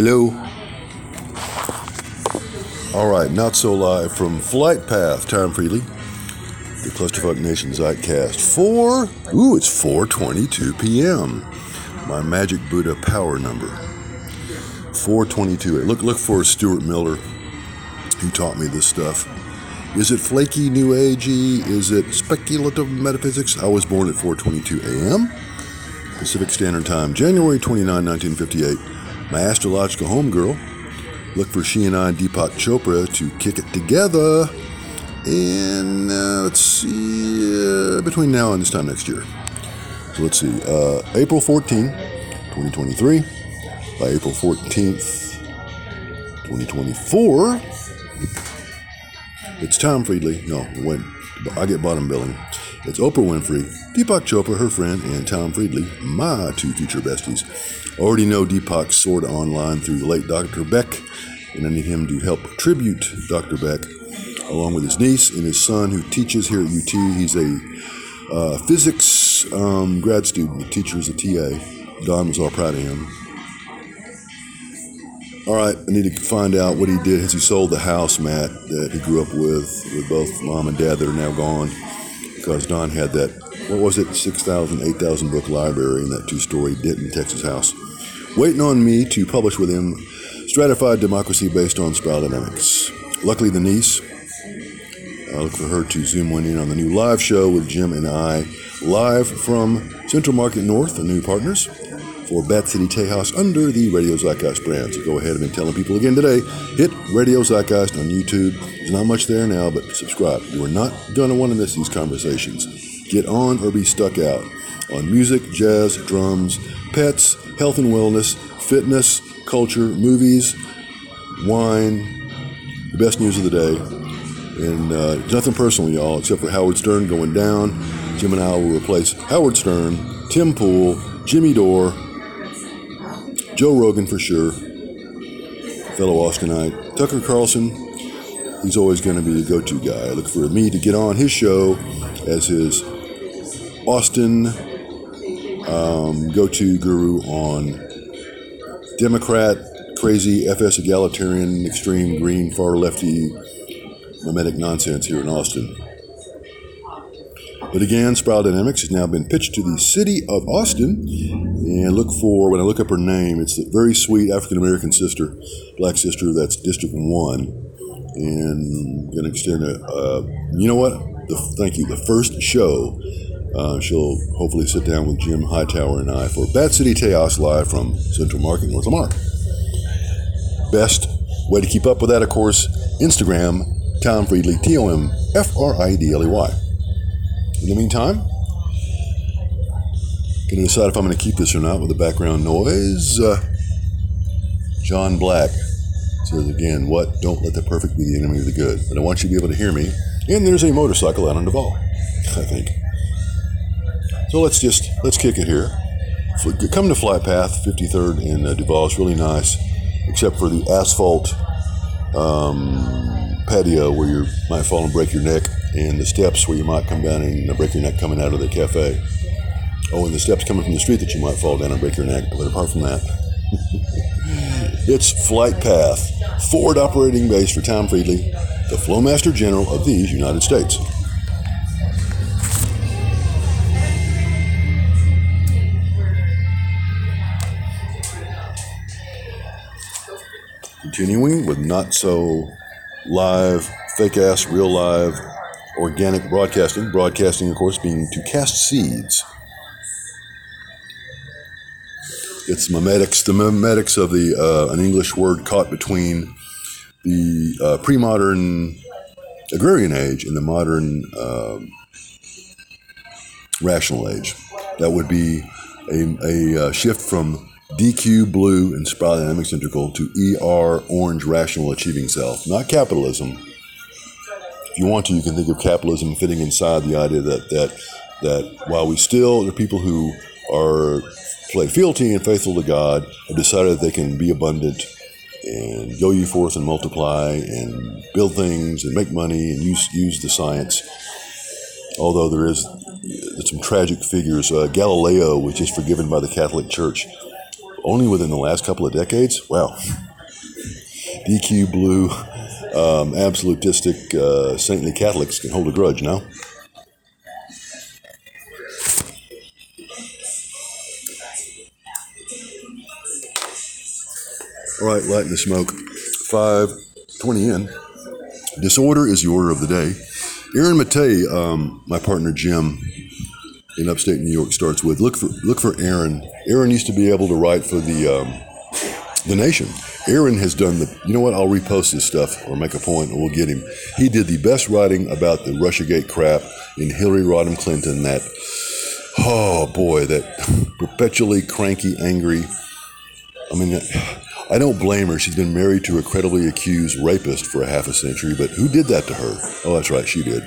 Hello. All right, not so live from Flight Path, Tom Fridley, the Clusterfuck Nation Zeitcast. Four, ooh, it's 4:22 p.m. My Magic Buddha power number. 422. Look, look for Stuart Miller. He taught me this stuff. Is it flaky, new agey? Is it speculative metaphysics? I was born at 4:22 a.m. Pacific Standard Time, January 29, 1958. My astrological homegirl. Look for she and I, Deepak Chopra, to kick it together. And uh, let's see, uh, between now and this time next year. So let's see, uh, April 14, 2023. By April 14th, 2024. It's Tom Fridley. No, when I get bottom billing. It's Oprah Winfrey, Deepak Chopra, her friend, and Tom Fridley, my two future besties. Already know Deepak's of online through the late Dr. Beck, and I need him to help tribute Dr. Beck, along with his niece and his son, who teaches here at UT. He's a uh, physics um, grad student, teacher as a TA. Don was all proud of him. All right, I need to find out what he did. Has he sold the house, Matt, that he grew up with, with both mom and dad that are now gone? Because Don had that, what was it, 6,000, 8,000 book library in that two story Denton, Texas house. Waiting on me to publish with him Stratified Democracy based on Spiral Dynamics. Luckily, the niece, I look for her to zoom one in on the new live show with Jim and I, live from Central Market North, the new partners for Bat City Tejas under the Radio Zeitgeist brand. So go ahead and been telling people again today, hit Radio Zeitgeist on YouTube. There's not much there now, but subscribe. You are not going to want to miss these conversations. Get on or be stuck out on music, jazz, drums, pets, health and wellness, fitness, culture, movies, wine, the best news of the day. And uh, nothing personal, y'all, except for Howard Stern going down. Jim and I will replace Howard Stern, Tim Pool, Jimmy Dore, Joe Rogan for sure, fellow Austinite. Tucker Carlson, he's always going to be the go to guy. I look for me to get on his show as his Austin um, go to guru on Democrat, crazy, FS egalitarian, extreme green, far lefty, mimetic nonsense here in Austin. But again, Spiral Dynamics has now been pitched to the city of Austin. And look for, when I look up her name, it's the very sweet African American sister, black sister, that's District 1. And I'm going to extend a, uh, you know what? The, thank you. The first show, uh, she'll hopefully sit down with Jim Hightower and I for Bat City Tejas live from Central Market, North Lamar. Best way to keep up with that, of course, Instagram, Tom Fridley, T O M F R I D L E Y. In the meantime, going to decide if I'm going to keep this or not with the background noise. Uh, John Black says again, "What? Don't let the perfect be the enemy of the good." But I want you to be able to hear me. And there's a motorcycle out on Duval, I think. So let's just let's kick it here. Come to Flight Path 53rd in uh, Duval. It's really nice, except for the asphalt um, patio where you might fall and break your neck and the steps where you might come down and break your neck coming out of the cafe. Oh, and the steps coming from the street that you might fall down and break your neck. But apart from that, it's Flight Path, forward operating base for Tom Fridley, the Flowmaster General of these United States. Continuing with not so live, fake ass, real live organic broadcasting. Broadcasting, of course, being to cast seeds. It's memetics, the memetics of the uh, an English word caught between the uh, pre-modern agrarian age and the modern um, rational age. That would be a, a uh, shift from DQ blue and spiral dynamics integral to ER orange rational achieving self, not capitalism, If you want to, you can think of capitalism fitting inside the idea that that that while we still there are people who are play fealty and faithful to God have decided that they can be abundant and go ye forth and multiply and build things and make money and use use the science. Although there is some tragic figures, uh, Galileo, which is forgiven by the Catholic Church, only within the last couple of decades. Wow. DQ blue, um, absolutistic, uh, saintly Catholics can hold a grudge now. All right, lighting the smoke. 520 in. Disorder is the order of the day. Aaron Maté, um, my partner Jim in upstate New York, starts with look for look for Aaron. Aaron used to be able to write for the um, the Nation. Aaron has done the. You know what? I'll repost this stuff or make a point, and we'll get him. He did the best writing about the RussiaGate crap in Hillary Rodham Clinton. That oh boy, that perpetually cranky, angry. I mean. I don't blame her. She's been married to a credibly accused rapist for a half a century, but who did that to her? Oh, that's right, she did.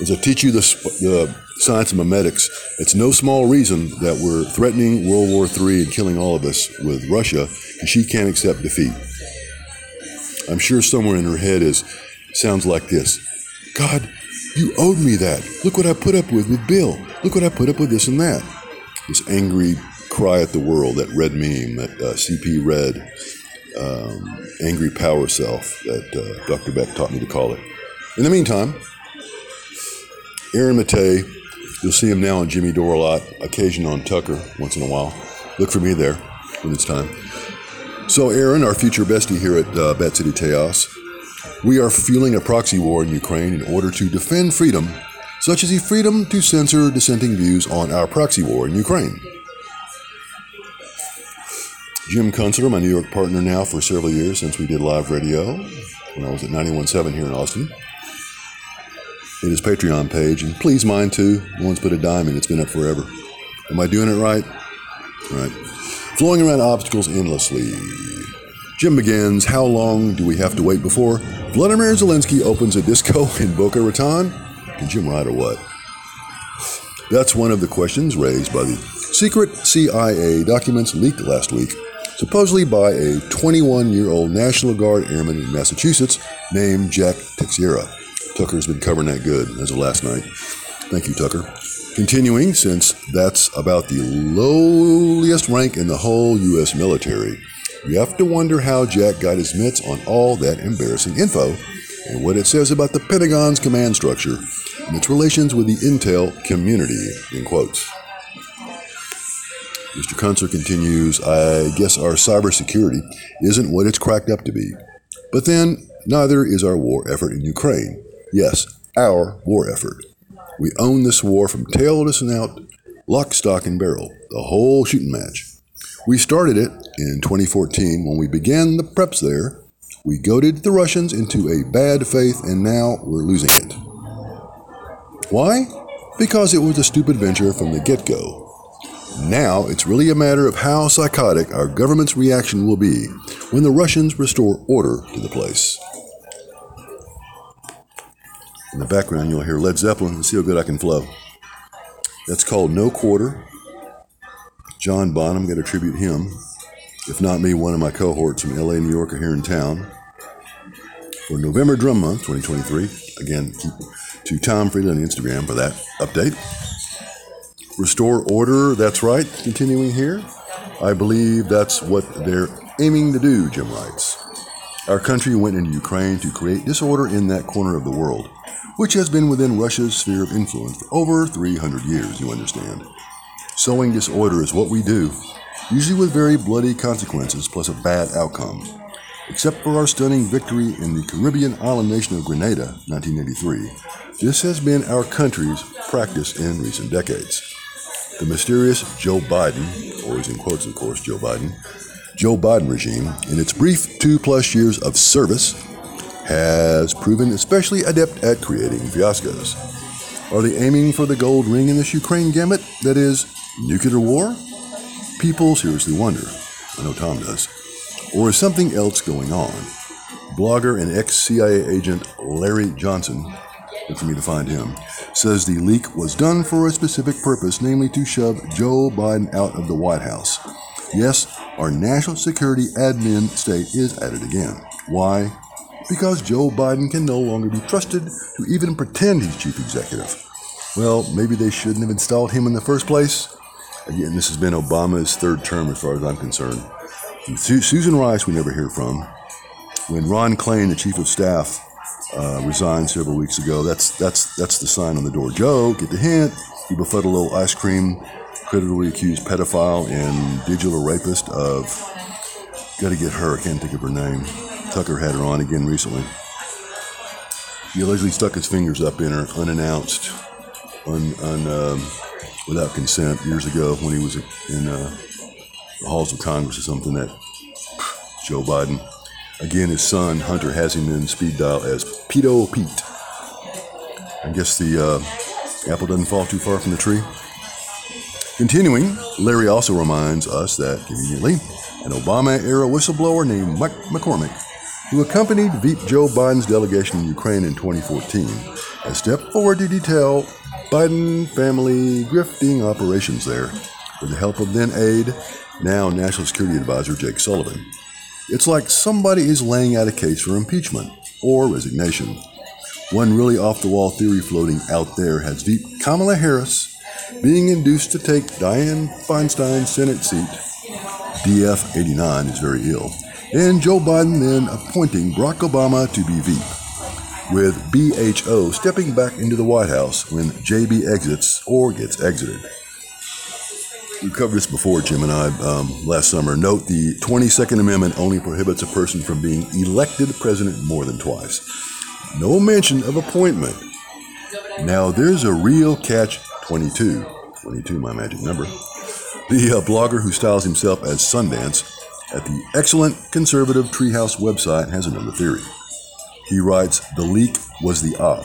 As I teach you the, the science of memetics, it's no small reason that we're threatening World War III and killing all of us with Russia because she can't accept defeat. I'm sure somewhere in her head is sounds like this God, you owed me that. Look what I put up with with Bill. Look what I put up with this and that. This angry cry at the world, that red meme, that uh, CP red, um, angry power self that uh, Dr. Beck taught me to call it. In the meantime, Aaron Maté, you'll see him now on Jimmy Dore a lot, occasion on Tucker once in a while. Look for me there when it's time. So, Aaron, our future bestie here at uh, Bat City Tejas, we are fueling a proxy war in Ukraine in order to defend freedom, such as the freedom to censor dissenting views on our proxy war in Ukraine. Jim Kunstler, my New York partner now for several years since we did live radio when I was at 91.7 here in Austin. Hit his Patreon page, and please mine too. No one's put a dime in, it's been up forever. Am I doing it right? Right. Flowing around obstacles endlessly. Jim begins How long do we have to wait before Vladimir Zelensky opens a disco in Boca Raton? Can Jim ride or what? That's one of the questions raised by the secret CIA documents leaked last week supposedly by a 21 year old National Guard airman in Massachusetts named Jack Teixeira. Tucker's been covering that good as of last night. Thank you, Tucker. Continuing, since that's about the lowliest rank in the whole U.S. military, you have to wonder how Jack got his mitts on all that embarrassing info and what it says about the Pentagon's command structure and its relations with the intel community, in quotes. Mr. Kunstler continues, I guess our cybersecurity isn't what it's cracked up to be. But then, neither is our war effort in Ukraine. Yes, our war effort. We own this war from tail to snout, lock, stock, and barrel, the whole shooting match. We started it in 2014 when we began the preps there. We goaded the Russians into a bad faith, and now we're losing it. Why? Because it was a stupid venture from the get go. Now it's really a matter of how psychotic our government's reaction will be when the Russians restore order to the place. In the background, you'll hear Led Zeppelin. See how good I can flow. That's called No Quarter. John Bonham, got to tribute him. If not me, one of my cohorts from LA, New York are here in town for November Drum Month 2023. Again, keep to Tom Freeland on Instagram for that update. Restore order, that's right, continuing here. I believe that's what they're aiming to do, Jim writes. Our country went into Ukraine to create disorder in that corner of the world, which has been within Russia's sphere of influence for over 300 years, you understand. Sowing disorder is what we do, usually with very bloody consequences plus a bad outcome. Except for our stunning victory in the Caribbean island nation of Grenada, 1983, this has been our country's practice in recent decades. The mysterious Joe Biden, always in quotes, of course, Joe Biden, Joe Biden regime, in its brief two plus years of service, has proven especially adept at creating fiascos. Are they aiming for the gold ring in this Ukraine gambit? That is, nuclear war? People seriously wonder. I know Tom does. Or is something else going on? Blogger and ex CIA agent Larry Johnson Good for me to find him. Says the leak was done for a specific purpose, namely to shove Joe Biden out of the White House. Yes, our national security admin state is at it again. Why? Because Joe Biden can no longer be trusted to even pretend he's chief executive. Well, maybe they shouldn't have installed him in the first place. Again, this has been Obama's third term as far as I'm concerned. Su- Susan Rice, we never hear from. When Ron Klain, the chief of staff, uh, resigned several weeks ago, that's that's that's the sign on the door. Joe, get the hint. He befuddled little ice cream, creditably accused pedophile and digital rapist of. Got to get her. I can't think of her name. Tucker had her on again recently. He allegedly stuck his fingers up in her unannounced, un, un um, without consent years ago when he was in uh, the halls of Congress or something. That Joe Biden. Again, his son Hunter has him in speed dial as Pedo Pete. I guess the uh, apple doesn't fall too far from the tree. Continuing, Larry also reminds us that, conveniently, an Obama era whistleblower named Mike McCormick, who accompanied Veep Joe Biden's delegation in Ukraine in 2014, has stepped forward to detail Biden family grifting operations there with the help of then aide, now National Security Advisor Jake Sullivan. It's like somebody is laying out a case for impeachment or resignation. One really off the wall theory floating out there has Veep Kamala Harris being induced to take Dianne Feinstein's Senate seat. DF 89 is very ill. And Joe Biden then appointing Barack Obama to be VP, with BHO stepping back into the White House when JB exits or gets exited. We covered this before, Jim and I, um, last summer. Note the 22nd Amendment only prohibits a person from being elected president more than twice. No mention of appointment. Now, there's a real catch 22. 22, my magic number. The uh, blogger who styles himself as Sundance at the excellent conservative Treehouse website has another theory. He writes the leak was the op,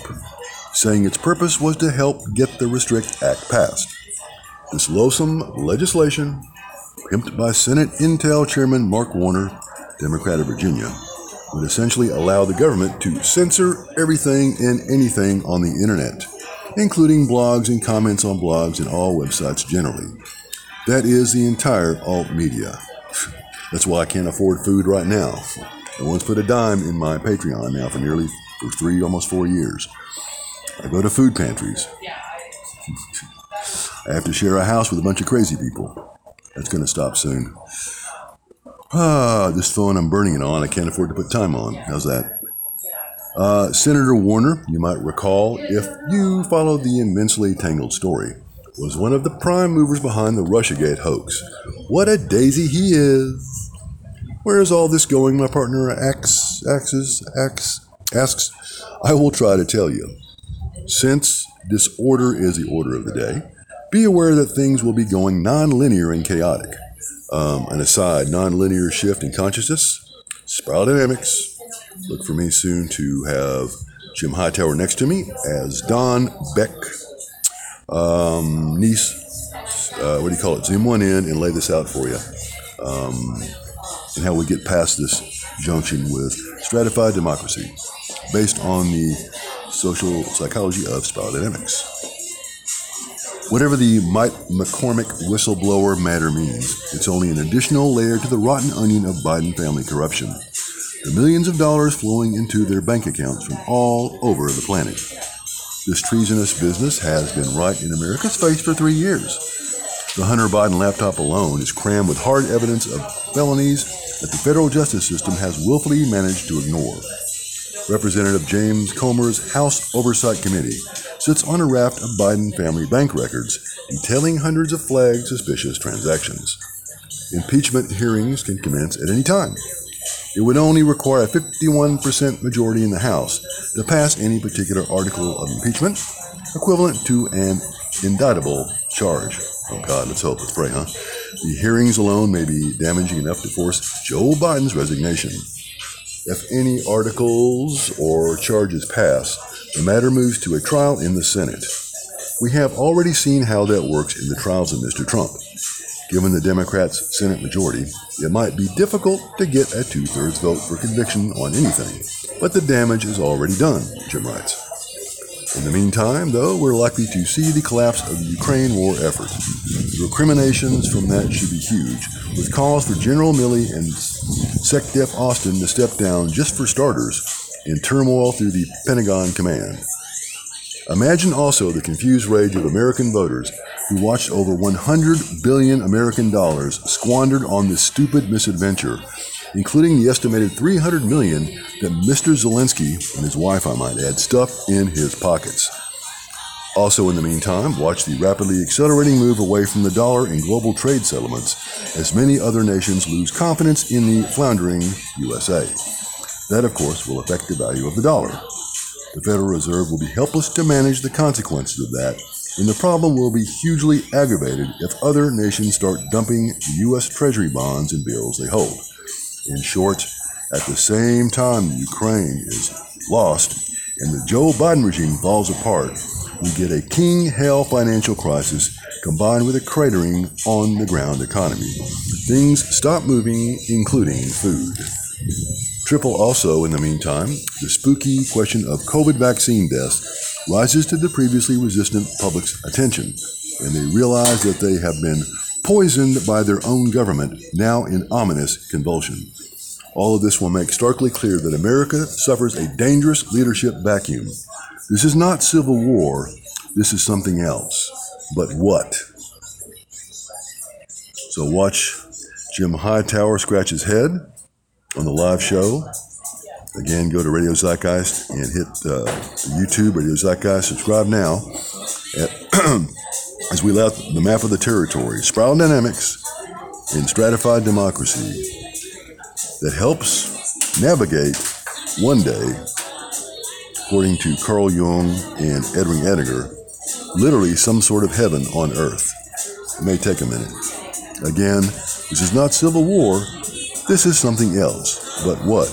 saying its purpose was to help get the Restrict Act passed. This loathsome legislation, pimped by Senate Intel Chairman Mark Warner, Democrat of Virginia, would essentially allow the government to censor everything and anything on the internet, including blogs and comments on blogs and all websites generally. That is the entire alt media. That's why I can't afford food right now. No one's put a dime in my Patreon now for nearly for three, almost four years. I go to food pantries. I have to share a house with a bunch of crazy people. That's going to stop soon. Ah, this phone I'm burning it on, I can't afford to put time on. How's that? Uh, Senator Warner, you might recall, if you followed the immensely tangled story, was one of the prime movers behind the Russiagate hoax. What a daisy he is! Where is all this going, my partner Ax, asks? I will try to tell you. Since disorder is the order of the day, be aware that things will be going non-linear and chaotic. Um, an aside, non-linear shift in consciousness, spiral dynamics. Look for me soon to have Jim Hightower next to me as Don Beck, um, niece. Uh, what do you call it? Zoom one in and lay this out for you, um, and how we get past this junction with stratified democracy, based on the social psychology of spiral dynamics. Whatever the Mike McCormick whistleblower matter means, it's only an additional layer to the rotten onion of Biden family corruption. The millions of dollars flowing into their bank accounts from all over the planet. This treasonous business has been right in America's face for three years. The Hunter Biden laptop alone is crammed with hard evidence of felonies that the federal justice system has willfully managed to ignore. Representative James Comer's House Oversight Committee sits on a raft of Biden family bank records detailing hundreds of flagged suspicious transactions. Impeachment hearings can commence at any time. It would only require a 51% majority in the House to pass any particular article of impeachment, equivalent to an indictable charge. Oh God, let's hope, let's pray, huh? The hearings alone may be damaging enough to force Joe Biden's resignation. If any articles or charges pass, the matter moves to a trial in the Senate. We have already seen how that works in the trials of Mr. Trump. Given the Democrats' Senate majority, it might be difficult to get a two thirds vote for conviction on anything, but the damage is already done, Jim writes. In the meantime, though, we're likely to see the collapse of the Ukraine war effort. The recriminations from that should be huge, with calls for General Milley and SecDef Austin to step down just for starters in turmoil through the Pentagon command. Imagine also the confused rage of American voters who watched over 100 billion American dollars squandered on this stupid misadventure, including the estimated 300 million that Mr. Zelensky and his wife, I might add, stuffed in his pockets. Also, in the meantime, watch the rapidly accelerating move away from the dollar in global trade settlements as many other nations lose confidence in the floundering USA. That, of course, will affect the value of the dollar. The Federal Reserve will be helpless to manage the consequences of that, and the problem will be hugely aggravated if other nations start dumping U.S. Treasury bonds and bills they hold. In short, at the same time Ukraine is lost and the Joe Biden regime falls apart, we get a king hell financial crisis combined with a cratering on the ground economy. Things stop moving, including food. Triple also, in the meantime, the spooky question of COVID vaccine deaths rises to the previously resistant public's attention, and they realize that they have been poisoned by their own government, now in ominous convulsion. All of this will make starkly clear that America suffers a dangerous leadership vacuum. This is not civil war, this is something else. But what? So watch Jim Hightower scratch his head on the live show. Again, go to Radio Zeitgeist and hit uh, YouTube, Radio Zeitgeist. Subscribe now at, as we left the map of the territory, spiral dynamics in stratified democracy that helps navigate one day, according to Carl Jung and Edwin Edgar, literally some sort of heaven on earth. It may take a minute. Again, this is not civil war, this is something else. But what?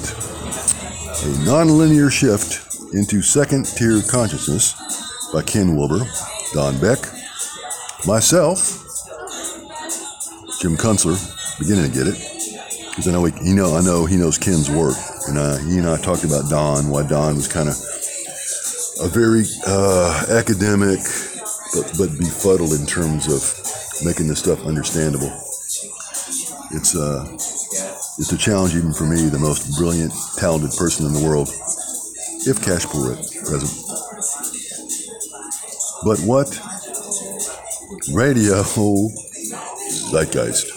A nonlinear shift into second tier consciousness by Ken Wilber, Don Beck, myself, Jim Kunstler, beginning to get it. Because I know he, know I know he knows Ken's work, and uh, he and I talked about Don, why Don was kind of a very uh, academic, but but befuddled in terms of making this stuff understandable. It's uh, it's a challenge even for me, the most brilliant, talented person in the world, if Cash Porrett present. But what? Radio Zeitgeist.